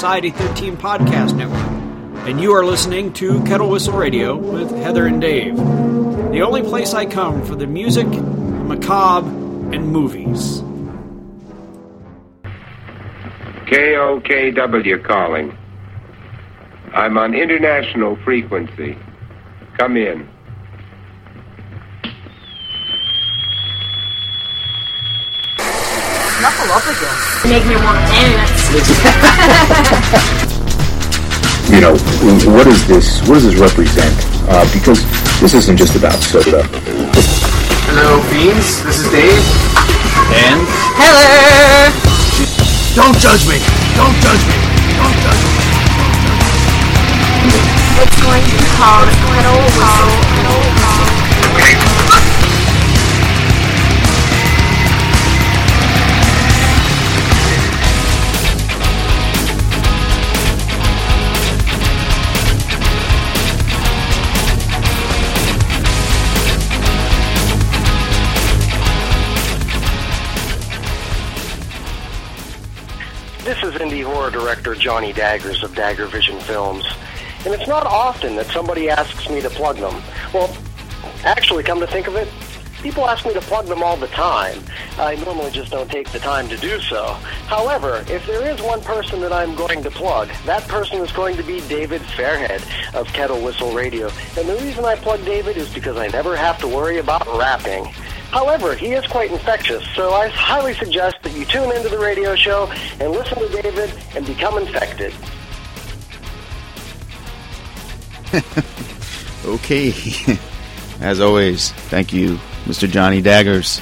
Society 13 Podcast Network, and you are listening to Kettle Whistle Radio with Heather and Dave, the only place I come for the music, macabre, and movies. KOKW calling. I'm on international frequency. Come in. Up again. Make me want to dance. you know, what is this? What does this represent? Uh, because this isn't just about soda. Hello, Beans. This is Dave. And Hello. Don't judge me. Don't judge me. Don't judge me. It's going to be called Kettle Whistle. Horror director Johnny Daggers of Dagger Vision Films. And it's not often that somebody asks me to plug them. Well, actually, come to think of it, people ask me to plug them all the time. I normally just don't take the time to do so. However, if there is one person that I'm going to plug, that person is going to be David Fairhead of Kettle Whistle Radio. And the reason I plug David is because I never have to worry about rapping. However, he is quite infectious, so I highly suggest that you tune into the radio show and listen to David and become infected. Okay. As always, thank you, Mr. Johnny Daggers.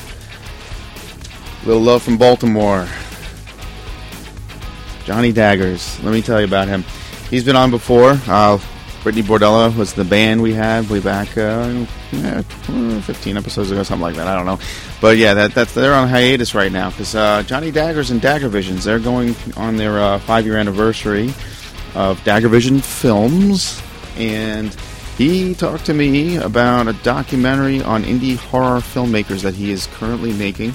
Little love from Baltimore. Johnny Daggers. Let me tell you about him. He's been on before. Uh, Brittany Bordella was the band we had way back uh, yeah, 15 episodes ago, something like that. I don't know. But yeah, that, that's they're on hiatus right now because uh, Johnny Daggers and Dagger Visions, they're going on their uh, five year anniversary of Dagger Vision Films. And he talked to me about a documentary on indie horror filmmakers that he is currently making.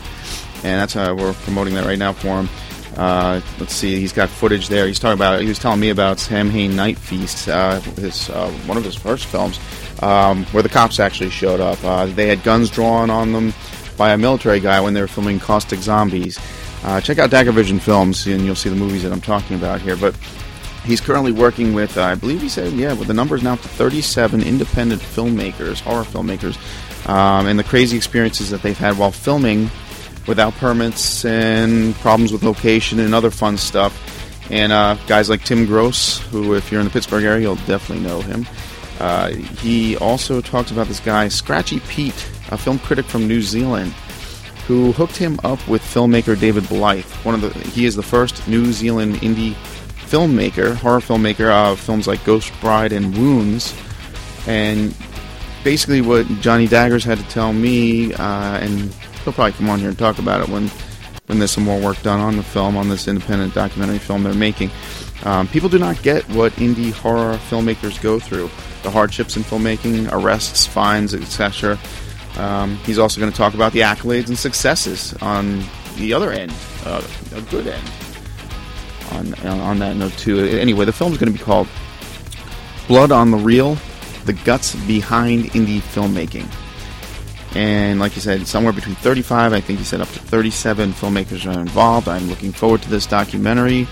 And that's how we're promoting that right now for him. Uh, let's see, he's got footage there. He's talking about. He was telling me about Sam Samhain Night Feast, uh, his uh, one of his first films, um, where the cops actually showed up. Uh, they had guns drawn on them by a military guy when they were filming Caustic Zombies. Uh, check out Dagger Vision Films, and you'll see the movies that I'm talking about here. But he's currently working with, uh, I believe he said, yeah, with the numbers now to 37 independent filmmakers, horror filmmakers, um, and the crazy experiences that they've had while filming without permits and problems with location and other fun stuff. And uh, guys like Tim Gross, who, if you're in the Pittsburgh area, you'll definitely know him. Uh, he also talks about this guy, Scratchy Pete, a film critic from New Zealand, who hooked him up with filmmaker David Blyth. One of the he is the first New Zealand indie filmmaker, horror filmmaker of films like Ghost Bride and Wounds. And basically, what Johnny Daggers had to tell me, uh, and he'll probably come on here and talk about it when and there's some more work done on the film, on this independent documentary film they're making. Um, people do not get what indie horror filmmakers go through the hardships in filmmaking, arrests, fines, etc. Um, he's also going to talk about the accolades and successes on the other end, uh, a good end. On, on that note, too. Anyway, the film is going to be called Blood on the Reel The Guts Behind Indie Filmmaking. And like you said, somewhere between 35, I think you said up to 37 filmmakers are involved. I'm looking forward to this documentary,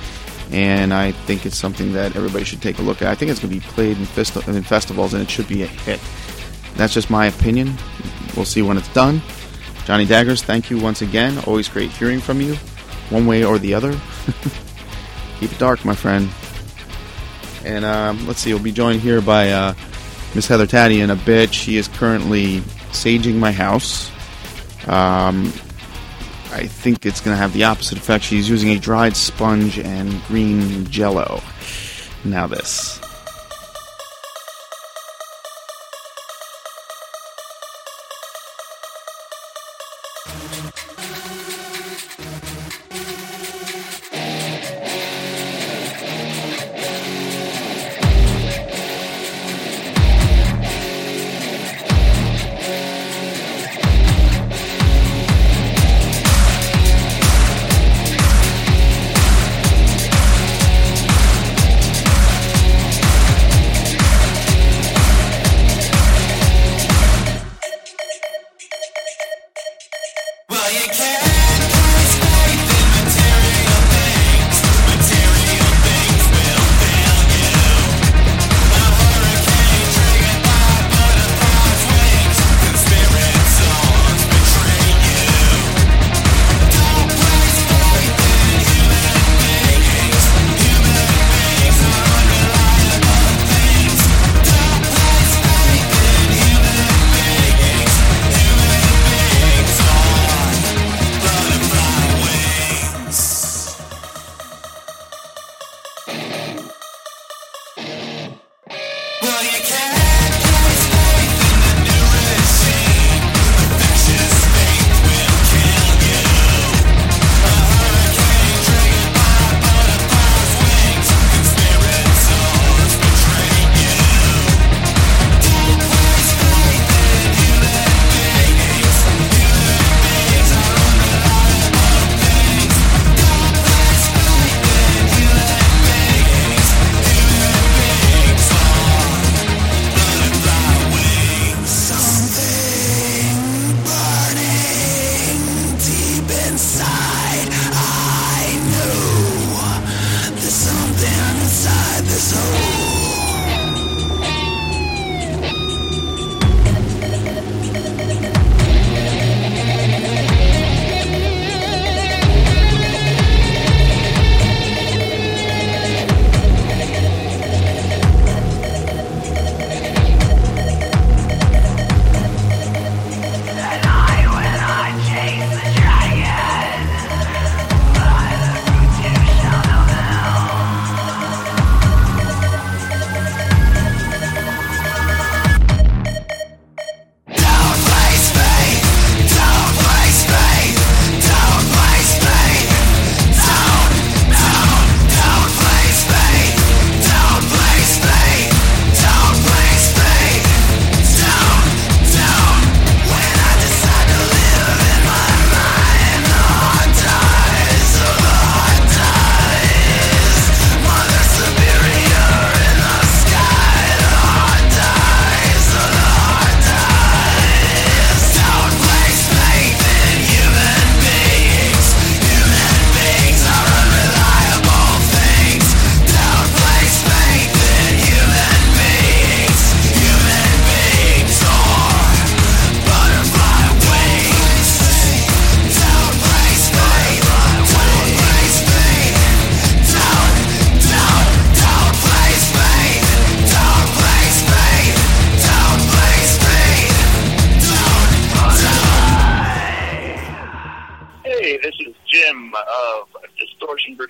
and I think it's something that everybody should take a look at. I think it's going to be played in, festi- in festivals, and it should be a hit. That's just my opinion. We'll see when it's done. Johnny Daggers, thank you once again. Always great hearing from you, one way or the other. Keep it dark, my friend. And um, let's see, we'll be joined here by uh, Miss Heather Taddy in a bit. She is currently saging my house. Um, I think it's going to have the opposite effect. She's using a dried sponge and green jello. Now, this.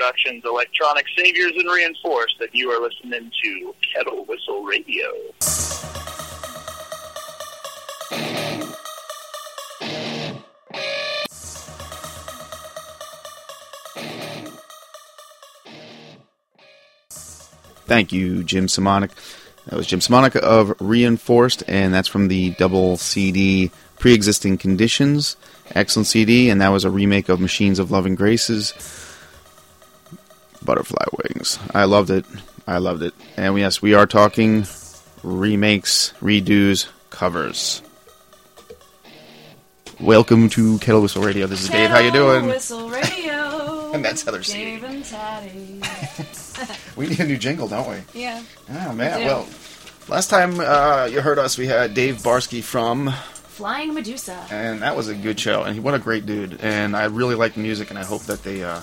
Productions, Electronic Saviors and Reinforced, that you are listening to Kettle Whistle Radio. Thank you, Jim Simonic. That was Jim Simonic of Reinforced, and that's from the double CD Pre Existing Conditions. Excellent CD, and that was a remake of Machines of Loving Graces. Butterfly Wings. I loved it. I loved it. And yes, we are talking remakes, redos, covers. Welcome to Kettle Whistle Radio. This is Dave. How you doing? Whistle Radio. And that's Heather C. Dave and Taddy. We need a new jingle, don't we? yeah. Oh man. do. Well, last time uh, you heard us, we had Dave Barsky from, Flying Medusa. and that was a good show. And he, what a great dude. And I really like the music, and I hope that they, uh,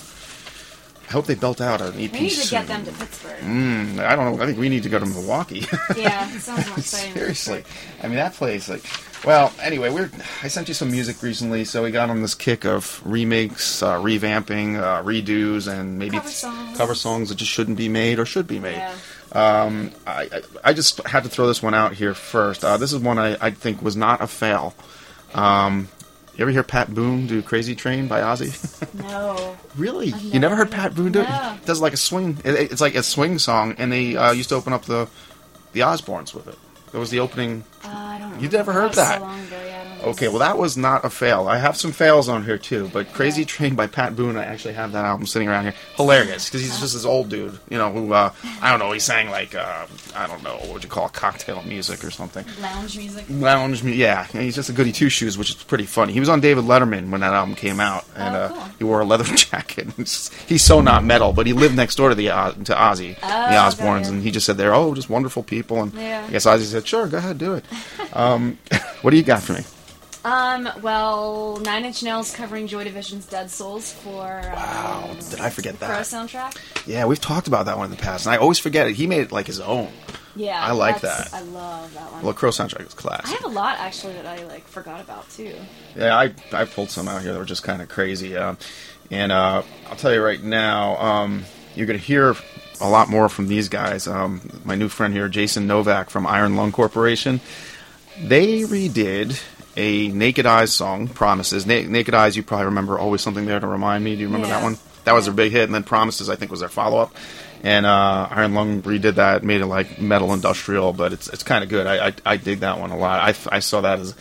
I hope they built out an EP. We need to soon. get them to Pittsburgh. Mm, I don't know. I think we need to go to Milwaukee. Yeah, sounds more exciting. Seriously, I mean that place. Like, well, anyway, we're. I sent you some music recently, so we got on this kick of remakes, uh, revamping, uh, redos, and maybe Cover songs. cover songs that just shouldn't be made or should be made. Yeah. Um, I, I I just had to throw this one out here first. Uh, this is one I, I think was not a fail. Um, you ever hear Pat Boone do "Crazy Train" by Ozzy? No. Really? I've You never heard Pat Boone do it? No. He does like a swing. It, it's like a swing song, and they uh, used to open up the the Osbournes with it. That was the opening. Uh, I don't You've never heard that? So long ago, yeah, I don't know. Okay, well that was not a fail. I have some fails on here too, but "Crazy Train" by Pat Boone, I actually have that album sitting around here. Hilarious because he's just this old dude, you know, who uh, I don't know. He sang like uh, I don't know what would you call it, cocktail music or something. Lounge music. Lounge, yeah, and he's just a goody two shoes, which is pretty funny. He was on David Letterman when that album came out, and Oh, uh, he wore a leather jacket. He's so not metal, but he lived next door to the uh, to Ozzy, Oh, the Osbournes, and he just said they're oh just wonderful people, and Yeah. I guess Ozzy said sure, go ahead, do it. um, what do you got for me? Um, well, Nine Inch Nails covering Joy Division's Dead Souls for um, Wow, did I forget that? soundtrack. Yeah, we've talked about that one in the past, and I always forget it. He made it like his own. Yeah, I like that. I love that one. Well, Crow soundtrack is class. I have a lot actually that I like forgot about too. Yeah, I I pulled some out here that were just kind of crazy. Um, and uh, I'll tell you right now, um, you're going to hear a lot more from these guys. Um, my new friend here, Jason Novak from Iron Lung Corporation, they redid a Naked Eyes song, Promises. Na- Naked Eyes, you probably remember Always Something There to Remind Me. Do you remember Yeah. that one? That was their big hit. And then Promises, I think, was their follow up. And uh, Iron Lung redid that, made it like metal industrial, but it's it's kind of good. I, I I dig that one a lot. I, I saw that as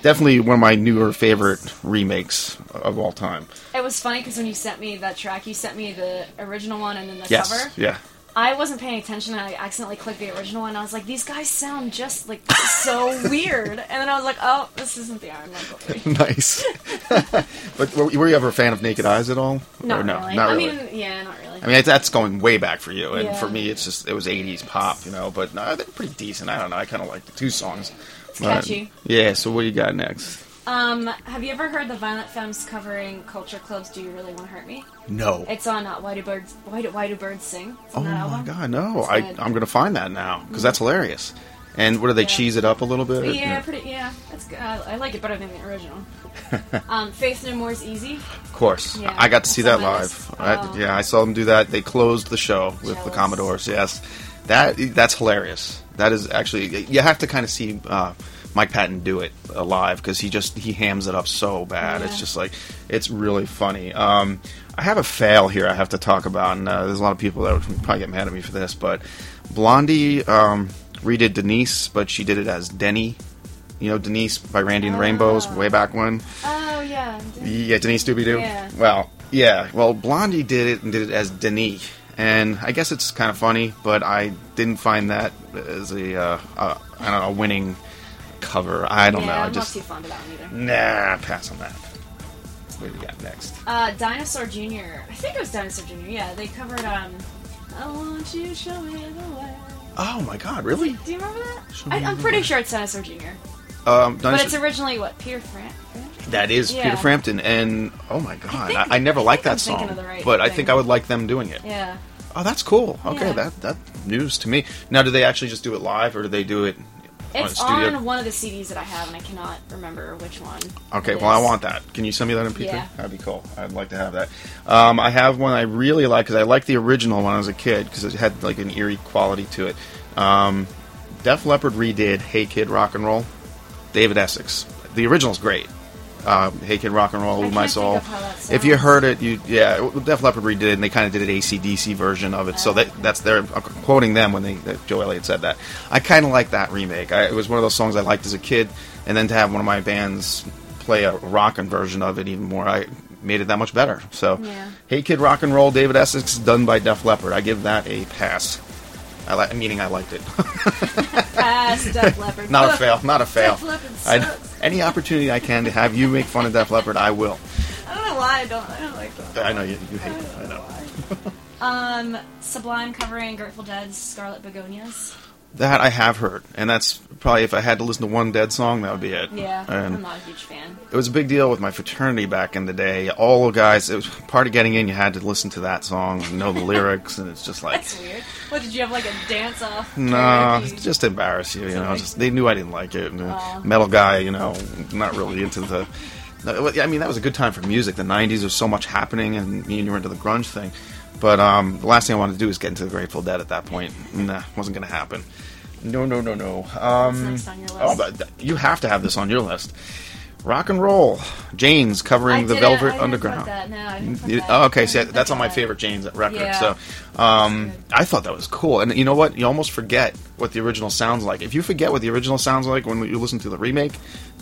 definitely one of my newer favorite remakes of all time. It was funny because when you sent me that track, you sent me the original one and then the Yes, cover. yeah. I wasn't paying attention. and I accidentally clicked the original one. and I was like, "These guys sound just like so weird." And then I was like, "Oh, this isn't the Iron Man Corporation." nice. but were, were you ever a fan of Naked Eyes at all? Not Or no, really. not I really. mean, yeah, not really. I mean, that's going way back for you, and Yeah. for me, it's just it was '80s pop, you know. But no, they're pretty decent. I don't know. I kind of like the two songs. It's But, catchy. yeah. So what do you got next? Um, have you ever heard the Violent Femmes covering Culture Club's "Do You Really Want to Hurt Me"? No. It's on uh, "Why Do Birds Why Do, Why Do Birds Sing." It's Oh my album. god, no! It's I good. I'm gonna find that now because that's hilarious. And what do they cheese it up a little bit? Yeah, pretty. Yeah, that's good. I, I like it better than the original. um, Faith No More's "Easy." Of course, Yeah, I got to see that that's on my live. I, Oh. yeah, I saw them do that. They closed the show with the Commodores. Yes, that that's hilarious. That is actually you have to kind of see uh, Mike Patton do it live because he just he hams it up so bad. It's just like it's really funny. Um, I have a fail here I have to talk about, and uh, there's a lot of people that would probably get mad at me for this, but Blondie um, redid Denise, but she did it as Denny. You know Denise by Randy and the Rainbows way back when. Oh yeah. Yeah, Denise Doobie Doo. Yeah. Well, yeah. Well, Blondie did it and did it as Denis, and I guess it's kind of funny, but I didn't find that as a uh, uh, I don't know winning cover. I don't yeah, know. I I'm just not too fond of that one either. nah pass on that. What do we got next? Uh, Dinosaur Jr. I think it was Dinosaur Jr. Yeah, they covered um, I want you show me the way. Oh my God! Really? Do you remember that? Show I, I'm pretty way. sure it's Dinosaur Jr. Um, But it's originally what Peter Fran. that is Yeah. Peter Frampton, and oh my God, think- I, I never liked that song, right but I think I would like them doing it. Yeah. Oh, that's cool. Okay, Yeah. that that news to me. Now, do they actually just do it live, or do they do it It's studio? on one of the CDs that I have, and I cannot remember which one. Okay, well, I want that. Can you send me that in P3? Yeah. That'd be cool. I'd like to have that. Um, I have one I really like because I liked the original when I was a kid because it had like an eerie quality to it. Um, Def Leppard redid "Hey Kid, Rock and Roll." David Essex. The original's great. Uh, hey Kid Rock and Roll, with my soul. of how that If you heard it, you yeah, Def Leppard redid it, and they kind of did an ACDC version of it. So that that's their I'm quoting them when they that Joe Elliott said that. I kind of like that remake. I, it was one of those songs I liked as a kid, and then to have one of my bands play a rockin' version of it even more, I made it that much better. So, Yeah. Hey Kid Rock and Roll, David Essex, done by Def Leppard. I give that a pass. I like, meaning I liked it. Pass Def Leppard. not a fail. Not a fail. Def Leppard I, sucks. Any opportunity I can to have you make fun of Def Leppard, I will. I don't know why I don't. I don't like that. I know you, you hate it. I know. Um, Sublime covering Grateful Dead's Scarlet Begonias. That I have heard, and that's probably if I had to listen to one Dead song, that would be it. Yeah, and I'm not a huge fan. it was a big deal with my fraternity back in the day. All the guys, it was part of getting in. You had to listen to that song, and know the lyrics, and it's just like, That's weird. What did you have like a dance off? no, just embarrass you. You know, just they knew I didn't like it. And metal guy, you know, not really into the. I mean, that was a good time for music. The '90s, was so much happening, and me and you were into the grunge thing. But um, the last thing I wanted to do was get into the Grateful Dead at that point. Nah, wasn't going to happen. No, no, no, no. Um, next on your list? Oh, but th- you have to have this on your list. Rock and roll, Jane's covering I the didn't- Velvet I didn't Underground. Put that. No, I didn't put You- that. oh, okay, I see, didn't that's on my that. favorite Jane's record. Yeah. So, um, I thought that was cool. And you know what? You almost forget what the original sounds like. If you forget what the original sounds like when you listen to the remake,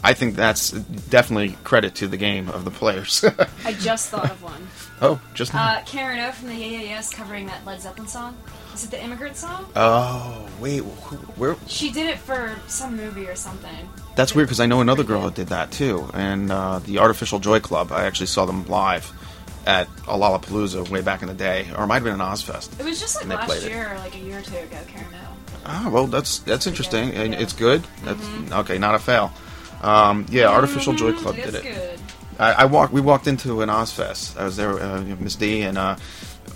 I think that's definitely credit to the game of the players. I just thought of one. oh, just now. Uh, Karen O from the Yeah Yeah Yeahs covering that Led Zeppelin song. Is it the Immigrant song? oh, wait, who, where? She did it for some movie or something. That's weird because I know another girl that did that too. And uh, the Artificial Joy Club, I actually saw them live at a Lollapalooza way back in the day, or it might have been an Ozzfest. It was just like last year or like a year or two ago, Karen O. Ah, well, that's that's interesting, and it's good. That's okay, not a fail. Um, yeah, Artificial Joy Club did it. good. I, I walked. We walked into an Ozzfest. I was there, uh, Miss D, and uh,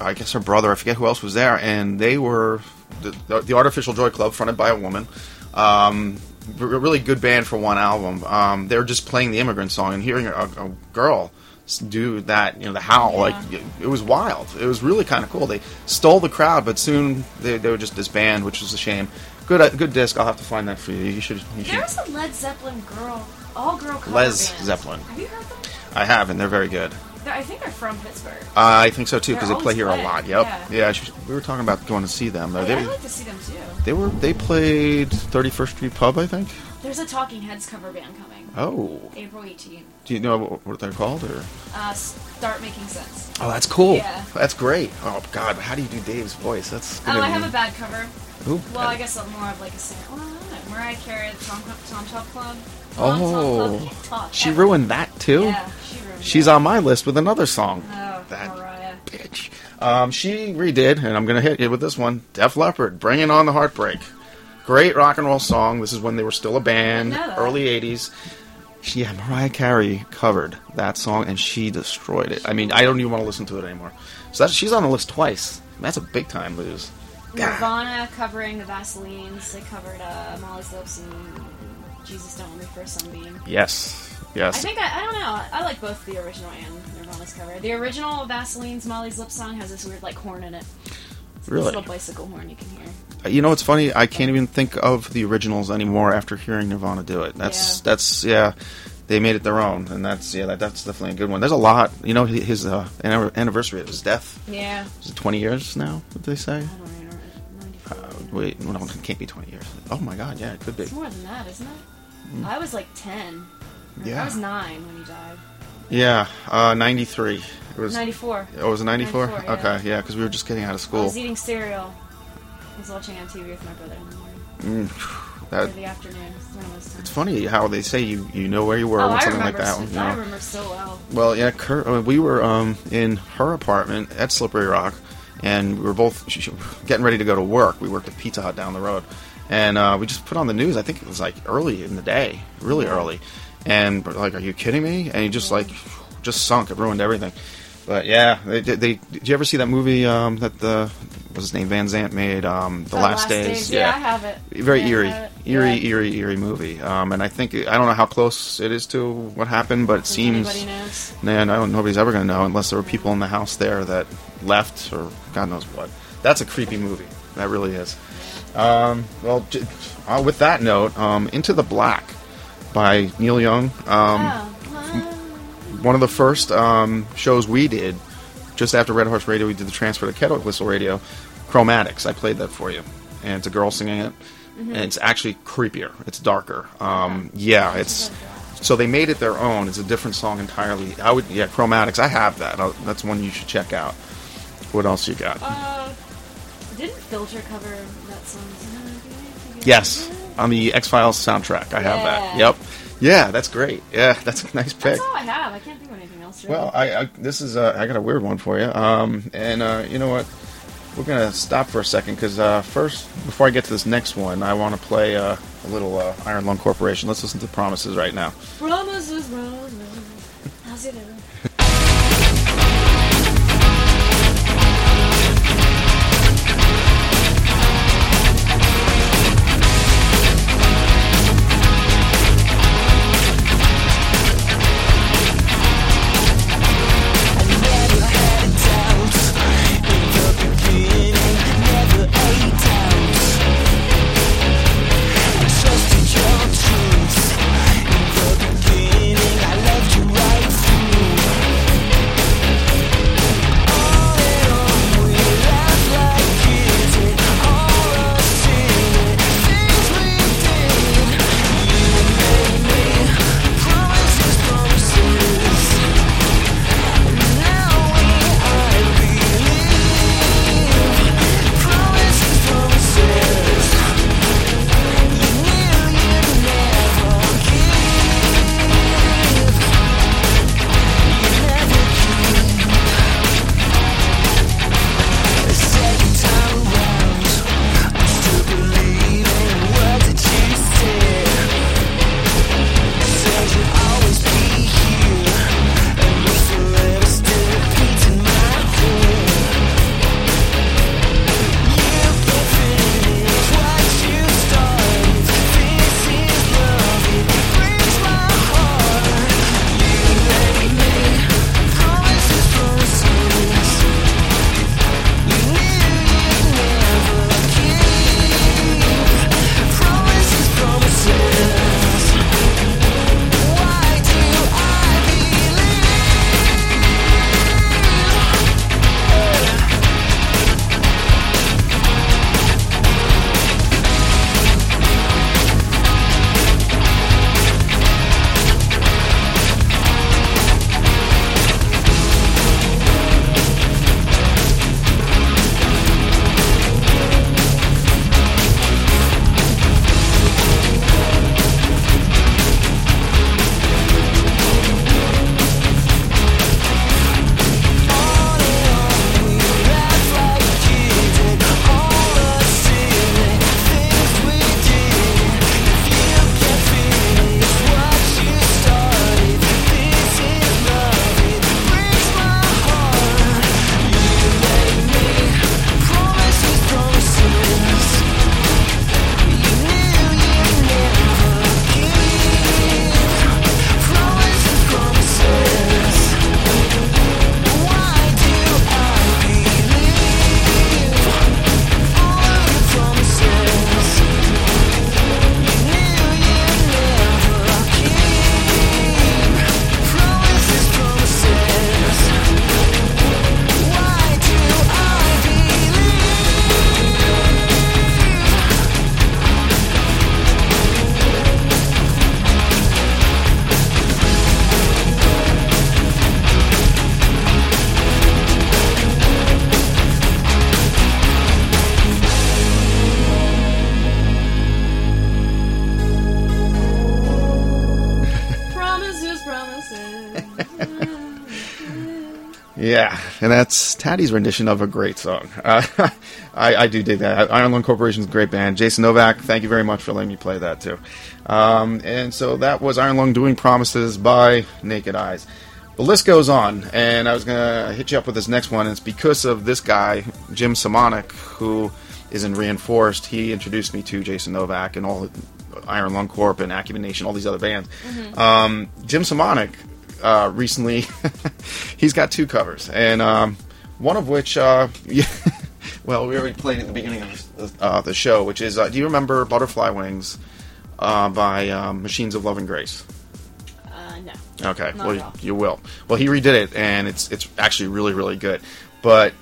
I guess her brother. I forget who else was there, and they were the, the, the Artificial Joy Club, fronted by a woman. Um, a really good band for one album. Um, they were just playing the immigrant song, and hearing a, a girl do that, you know, the howl, like it, it was wild. It was really kind of cool. They stole the crowd, but soon they, they were just disbanded, which was a shame. Good, uh, good disc. I'll have to find that for you. You should. You should. There a Led Zeppelin girl, all girl cover Lez band. Zeppelin. Have you heard them? I have, and they're very good. They're, I think they're from Pittsburgh. Uh, I think so too because they play here a lot. Yep. yeah. Yeah. she- we were talking about going to see them. Oh, they, yeah, I'd like to see them too. they were they played 31st Street Pub, I think. There's a Talking Heads cover band coming. Oh, April 18th. do you know what, what they're called? Or Uh, Start Making Sense. oh, that's cool. Yeah. That's great. Oh God, how do you do Dave's voice? That's. Oh, I be- have a bad cover. Well, I guess I'm more of like a singer. Well, I don't know. Mariah Carey, Tom, Tom Top Club. Tom Tom Oh, Club talk she ever. ruined that too. Yeah, she ruined She's on my list with another song. Oh, That Mariah. bitch. Um, she redid, and I'm gonna hit you with this one. Def Leppard, "Bringing On the Heartbreak." Great rock and roll song. This is when they were still a band, that. early '80s. She, yeah, Mariah Carey covered that song, and she destroyed it. I mean, I don't even want to listen to it anymore. So that, she's on the list twice. That's a big time lose. Nirvana covering the Vaselines. They covered uh, Molly's Lips and Jesus Don't Let Me for a Sunbeam. Yes, yes. I think I, I don't know. I like both the original and Nirvana's cover. The original Vaseline's Molly's Lip song has this weird like horn in it. It's Really? This little bicycle horn you can hear. You know what's funny? I can't even think of the originals anymore after hearing Nirvana do it. That's Yeah. that's yeah, they made it their own, and that's yeah, that, that's definitely a good one. There's a lot. You know, his uh, anniversary of his death. Yeah. Is it 20 years now? What they say? Uh, wait, no, it can't be 20 years. Oh my God, yeah, it could be. It's more than that, isn't it? Mm. I was like ten. Yeah. I was nine when he died. Yeah, uh, 93. It was 94. Oh, was it 94? 94, yeah. Okay, yeah, because we were just getting out of school. I was eating cereal. I was watching on TV with my brother in the morning. Mm, or that, the afternoon. It's one of those times. it's funny how they say you you know where you were oh, when something like that. so, you know. I remember so well. Well, yeah, Kurt, uh, we were um, in her apartment at Slippery Rock, and we were both getting ready to go to work. We worked at Pizza Hut down the road, and uh, we just put on the news. I think it was like early in the day, really early, and like, "Are you kidding me?" And he just like just sunk. It ruined everything. But yeah, they, they, they did you ever see that movie um, that the what's his name Van Sant made, um, The Oh, Last, Last Days? Days. Yeah, I have it. Very Yeah, eerie, it. eerie, Yeah. eerie, eerie movie. Um, and I think I don't know how close it is to what happened, but it seems. anybody knows. Man, I don't. Nobody's ever going to know unless there were people in the house there that left or God knows what. That's a creepy movie. That really is. Um, well, j- uh, with that note, um, Into the Black by Neil Young. Um, Oh, one of the first um, shows we did, just after Red Horse Radio, we did the transfer to Kettle Whistle Radio. Chromatics. I played that for you, and it's a girl singing it, Mhm. and it's actually creepier. It's darker. Um, yeah, it's so they made it their own. It's a different song entirely. I would yeah, Chromatics. I have that. I'll, that's one you should check out. What else you got? Uh, didn't Filter cover that song? Yes, on the X Files soundtrack. I have that. Yep. Yeah, that's great. Yeah, that's a nice pick. That's all I have. I can't think of anything else. Really. Well, I, I this is uh, I got a weird one for you. Um, and uh, you know what? We're gonna stop for a second because uh, first, before I get to this next one, I want to play uh, a little uh, Iron Lung Corporation. Let's listen to Promises right now. Promises, promises. How's it and that's Taddy's rendition of a great song. Uh, I, I do dig that. Iron Lung Corporation is a great band. Jason Novak, thank you very much for letting me play that too. Um, and so that was Iron Lung doing Promises by Naked Eyes. The list goes on, and I was going to hit you up with this next one. It's because of this guy, Jim Simonic, who is in Reinforced. He introduced me to Jason Novak and all Iron Lung Corp and Acumen Nation, all these other bands. Mhm. Um, Jim Simonic uh, recently, he's got two covers, and um, one of which, uh, yeah, well, we already played at the beginning of uh, the show, which is, uh, do you remember Butterfly Wings uh, by um, Machines of Love and Grace? Uh, no. Okay, Not well all. you will. Well, he redid it, and it's it's actually really really good. But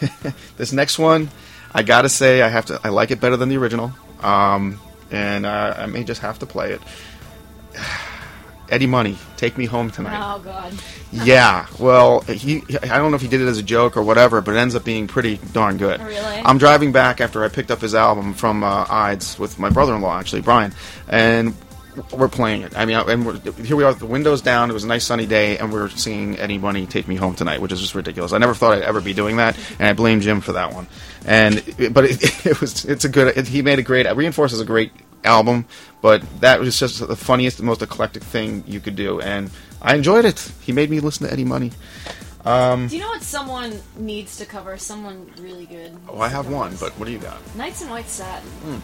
this next one, I gotta say, I have to. I like it better than the original, um, and uh, I may just have to play it. Eddie Money, take me home tonight. Oh god. Yeah, well, he I don't know if he did it as a joke or whatever, but it ends up being pretty darn good. Really? I'm driving back after I picked up his album from uh, Ides with my brother-in-law, actually, Brian, and we're playing it. I mean, and we're, here we are, the windows down. It was a nice sunny day, and we're singing Eddie Money, "Take Me Home Tonight," which is just ridiculous. I never thought I'd ever be doing that, and I blame Jim for that one. And but it, it was it's a good. It, he made a great. Reinforce is a great album, but that was just the funniest, the most eclectic thing you could do, and I enjoyed it. He made me listen to Eddie Money. Um, Do you know what someone needs to cover? Someone really good. oh, I have one, but what do you got? Knights in White Satin.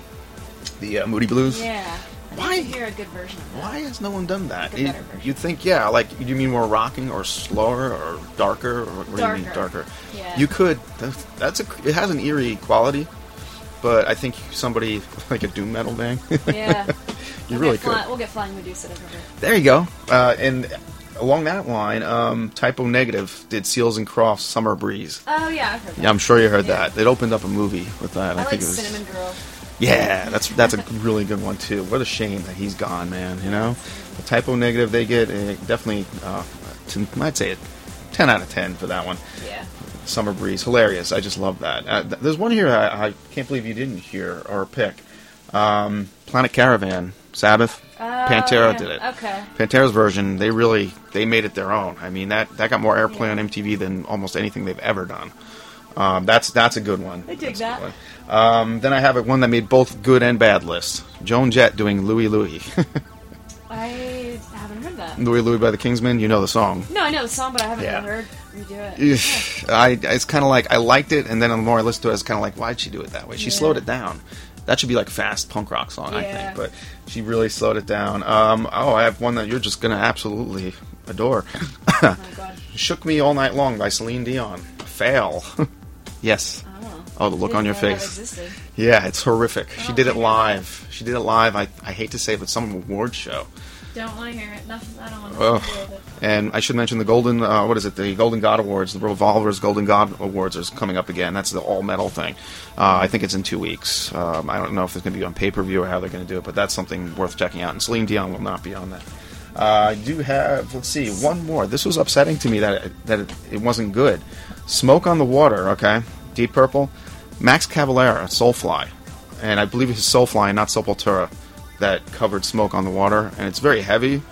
The uh, Moody Blues. Yeah. I Why? hear a good version of that. Why has no one done that? Like You-. You'd think, yeah, like do you mean more rocking or slower or darker or what do you mean Darker. darker? Yeah. You could. That's, that's a. It has an eerie quality, but I think somebody like a doom metal band. Yeah. you We'll really get could. We'll get Flying Medusa to. There you go. Uh, and along that line, um, Type O Negative did Seals and Crofts "Summer Breeze." Oh yeah, I've heard that. Yeah, I'm sure you heard Yeah. that. It opened up a movie with that. I, like think it was. Cinnamon Girl. Yeah, that's that's a really good one too. What a shame that he's gone, man. You know, the Type O Negative they get uh, definitely. Uh, t- I'd say it, ten out of ten for that one. Yeah. Summer breeze, hilarious. I just love that. Uh, th- there's one here I, I can't believe you didn't hear or pick. Um, Planet Caravan, Sabbath, Oh, Pantera yeah. did it. Okay. Pantera's version, they really they made it their own. I mean that that got more airplay on MTV than almost anything they've ever done. Um, that's that's a good one. I dig That's that. Um, then I have a one that made both good and bad lists. Joan Jett doing Louie Louie. I haven't heard that. Louie Louie by the Kingsmen. You know the song. No, I know the song, but I haven't Yeah. heard you do it. I it's kind of like I liked it, and then the more I listened to it, it's kind of like why'd she do it that way? She Yeah. slowed it down. That should be like fast punk rock song, I think, but she really slowed it down. Um, oh, I have one that you're just gonna absolutely adore. Oh god. Shook Me All Night Long by Celine Dion. Fail. yes. Oh, the look on your Didn't know that face. Yeah, it's horrific. She Oh, did it check it out. live. She did it live. I, I hate to say it, but some award show. Don't want to hear it. Nothing. I don't want to with it. And I should mention the Golden, uh, what is it? The Golden God Awards, the Revolvers Golden God Awards is coming up again. That's the all metal thing. Uh, I think it's in two weeks. Um, I don't know if it's going to be on pay per view or how they're going to do it, but that's something worth checking out. And Celine Dion will not be on that. Uh, I do have, let's see, one more. This was upsetting to me that it, that it, it wasn't good. Smoke on the Water, okay? Deep Purple. Max Cavalera, Soulfly. And I believe it's Soulfly not Sepultura that covered Smoke on the Water. And it's very heavy,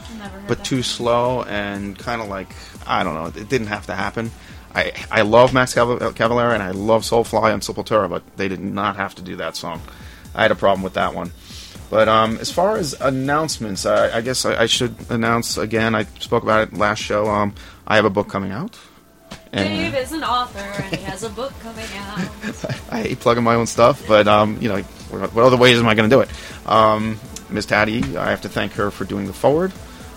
but too slow and kind of like, I don't know, it didn't have to happen. I, I love Max Caval- Cavalera and I love Soulfly and Sepultura, but they did not have to do that song. I had a problem with that one. But um, as far as announcements, I, I guess I, I should announce again. I spoke about it last show. Um, I have a book coming out. Dave is an author and he has a book coming out. I hate plugging my own stuff, but um, you know, what, what other ways am I going to do it? Um, Miss Tatty, I have to thank her for doing the forward.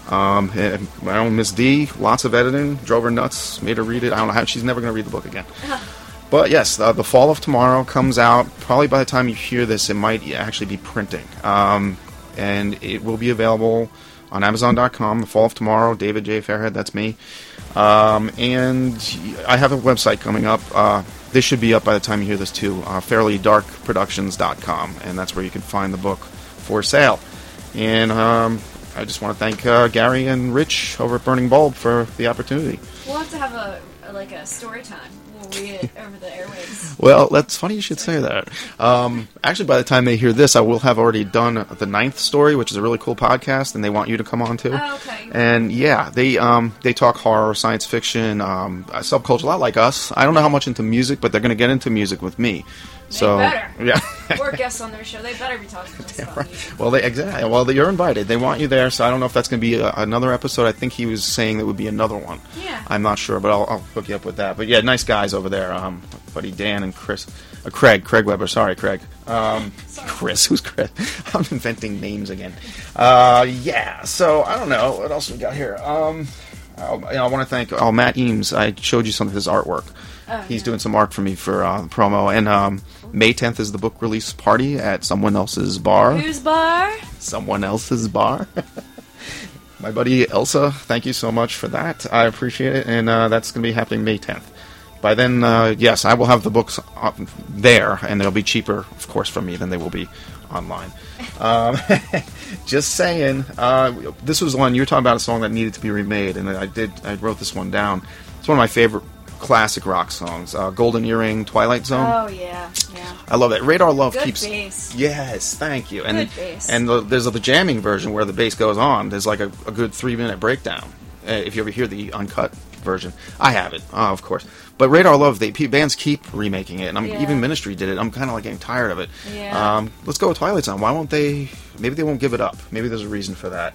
Um, and my own Miss D, lots of editing, drove her nuts, made her read it. I don't know how she's never going to read the book again. But yes, the, the Fall of Tomorrow comes out. Probably by the time you hear this, it might actually be printing. Um, and it will be available on Amazon.com. The Fall of Tomorrow, David J. Fairhead, that's me. Um, and I have a website coming up. Uh, this should be up by the time you hear this too. Uh, FairlyDarkProductions.com, and that's where you can find the book for sale. And um, I just want to thank uh, Gary and Rich over at Burning Bulb for the opportunity. We'll have to have a, a like a story time. We'll read it over the airwaves. Well, that's funny you should say that. Um, actually, by the time they hear this, I will have already done the ninth story, which is a really cool podcast, and they want you to come on too. Oh, okay. And yeah, they um, they talk horror, science fiction, um, subculture, a lot like us. I don't know how much into music, but they're going to get into music with me. They so better. yeah. We're guests on their show. They better be talking to us about music. Well, they exactly. Well, you're invited. They want you there, so I don't know if that's going to be a, another episode. I think he was saying that would be another one. Yeah. I'm not sure, but I'll, I'll hook you up with that. But yeah, nice guys over there. Um, buddy Dan and Chris, uh, Craig, Craig Weber. Sorry, Craig. Um, Chris, who's Chris? I'm inventing names again. Uh, yeah. So I don't know what else we got here. Um, I, you know, I want to thank oh Matt Eames. I showed you some of his artwork. Oh, He's doing some art for me for uh, the promo, and um, May 10th is the book release party at someone else's bar Who's bar? someone else's bar. my buddy Elsa. Thank you so much for that. I appreciate it, and uh, that's going to be happening May 10th. By then, uh, yes, I will have the books up there, and they'll be cheaper, of course, from me than they will be online. Um, just saying. Uh, this was one you were talking about a song that needed to be remade, and I did. I wrote this one down. It's one of my favorite classic rock songs. Uh, Golden Earring, Twilight Zone. Oh yeah, yeah. I love it. Radar Love Good keeps. bass. Yes, thank you. And and the, there's the jamming version where the bass goes on. There's like a, a good three minute breakdown. Uh, if you ever hear the uncut version, I have it, uh, of course. But Radar Love, they bands keep remaking it, and I'm, Yeah. even Ministry did it. I'm kind of like getting tired of it. Yeah. Um, let's go with Twilight Zone. Why won't they? Maybe they won't give it up. Maybe there's a reason for that.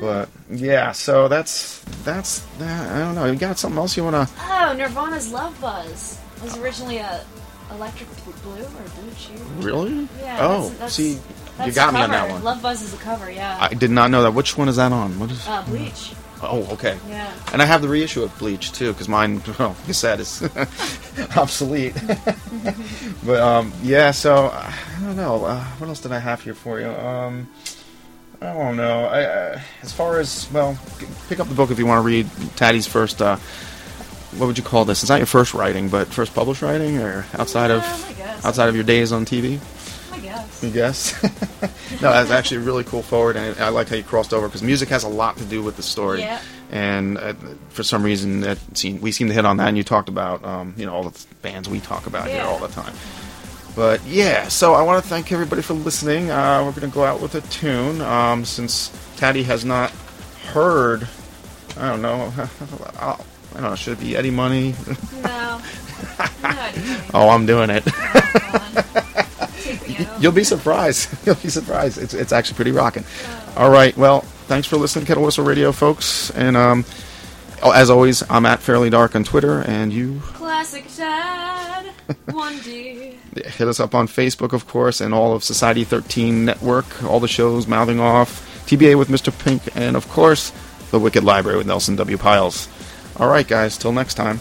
But yeah, so that's that's that. I don't know. You got something else you wanna? Oh, Nirvana's Love Buzz was originally a Electric Blue or Blue Chew. Really? Yeah. Oh, that's, that's, see, you got me on that one. Love Buzz is a cover. Yeah. I did not know that. Which one is that on? What is? uh, Bleach. Oh, okay. Yeah. And I have the reissue of Bleach too, because mine, well, like I said, is obsolete. but um, yeah, so I don't know. Uh, what else did I have here for you? Um, I don't know. I, uh, as far as well, pick up the book if you want to read Taddy's first. Uh, what would you call this? It's not your first writing, but first published writing, or outside of outside of your days on TV. I guess. You guess? no, that's actually a really cool forward, and I like how you crossed over because music has a lot to do with the story. Yeah. And uh, for some reason, that seem, we seem to hit on that. And you talked about, um, you know, all the bands we talk about here all the time. But yeah, so I want to thank everybody for listening. Uh, we're going to go out with a tune um, since Taddy has not heard. I don't know. I don't know. Should it be Eddie Money? No. no oh, I'm doing it. You'll be surprised. You'll be surprised. It's, it's actually pretty rocking. All right. Well, thanks for listening, Kettle Whistle Radio, folks. And um, oh, as always, I'm at Fairly Dark on Twitter, and you Classic Dad. One D. hit us up on Facebook, of course, and all of Society 13 Network, all the shows, Mouthing Off, TBA with Mr. Pink, and of course, The Wicked Library with Nelson W. Pyles. All right, guys. Till next time.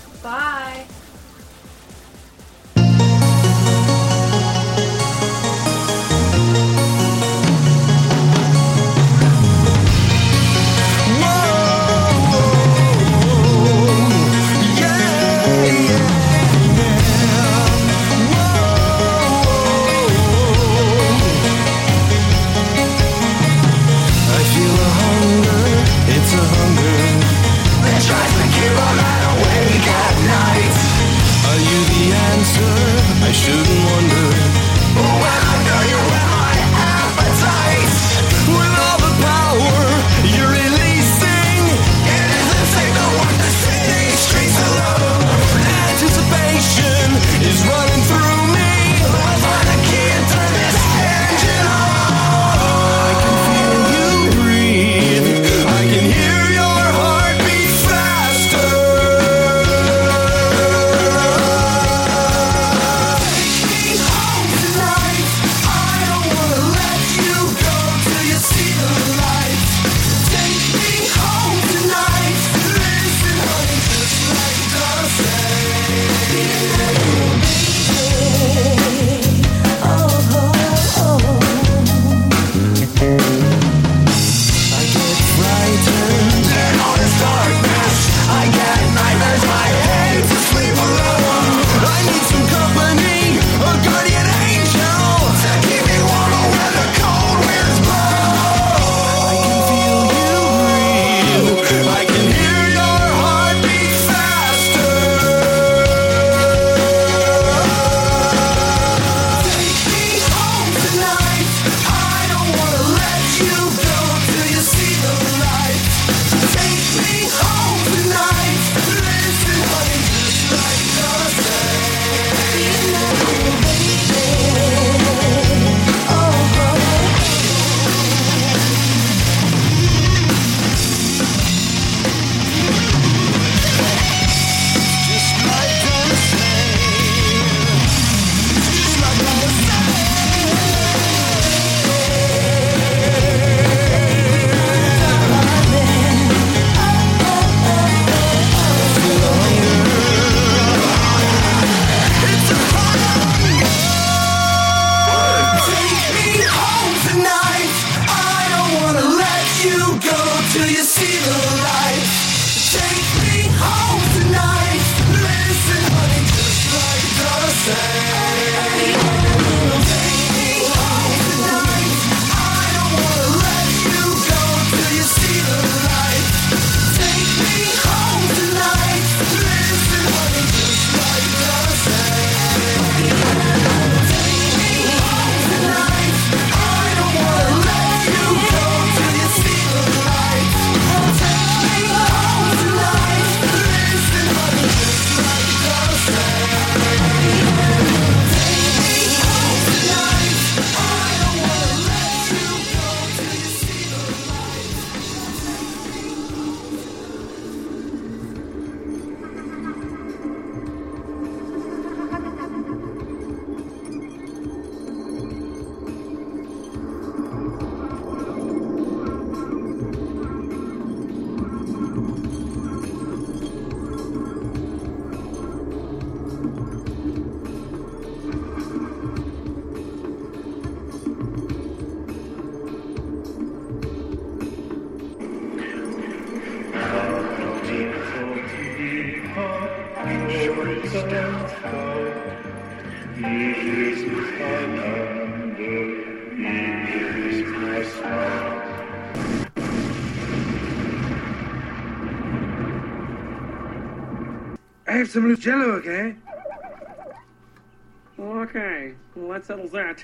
Some jello, okay? Okay, well, that settles that.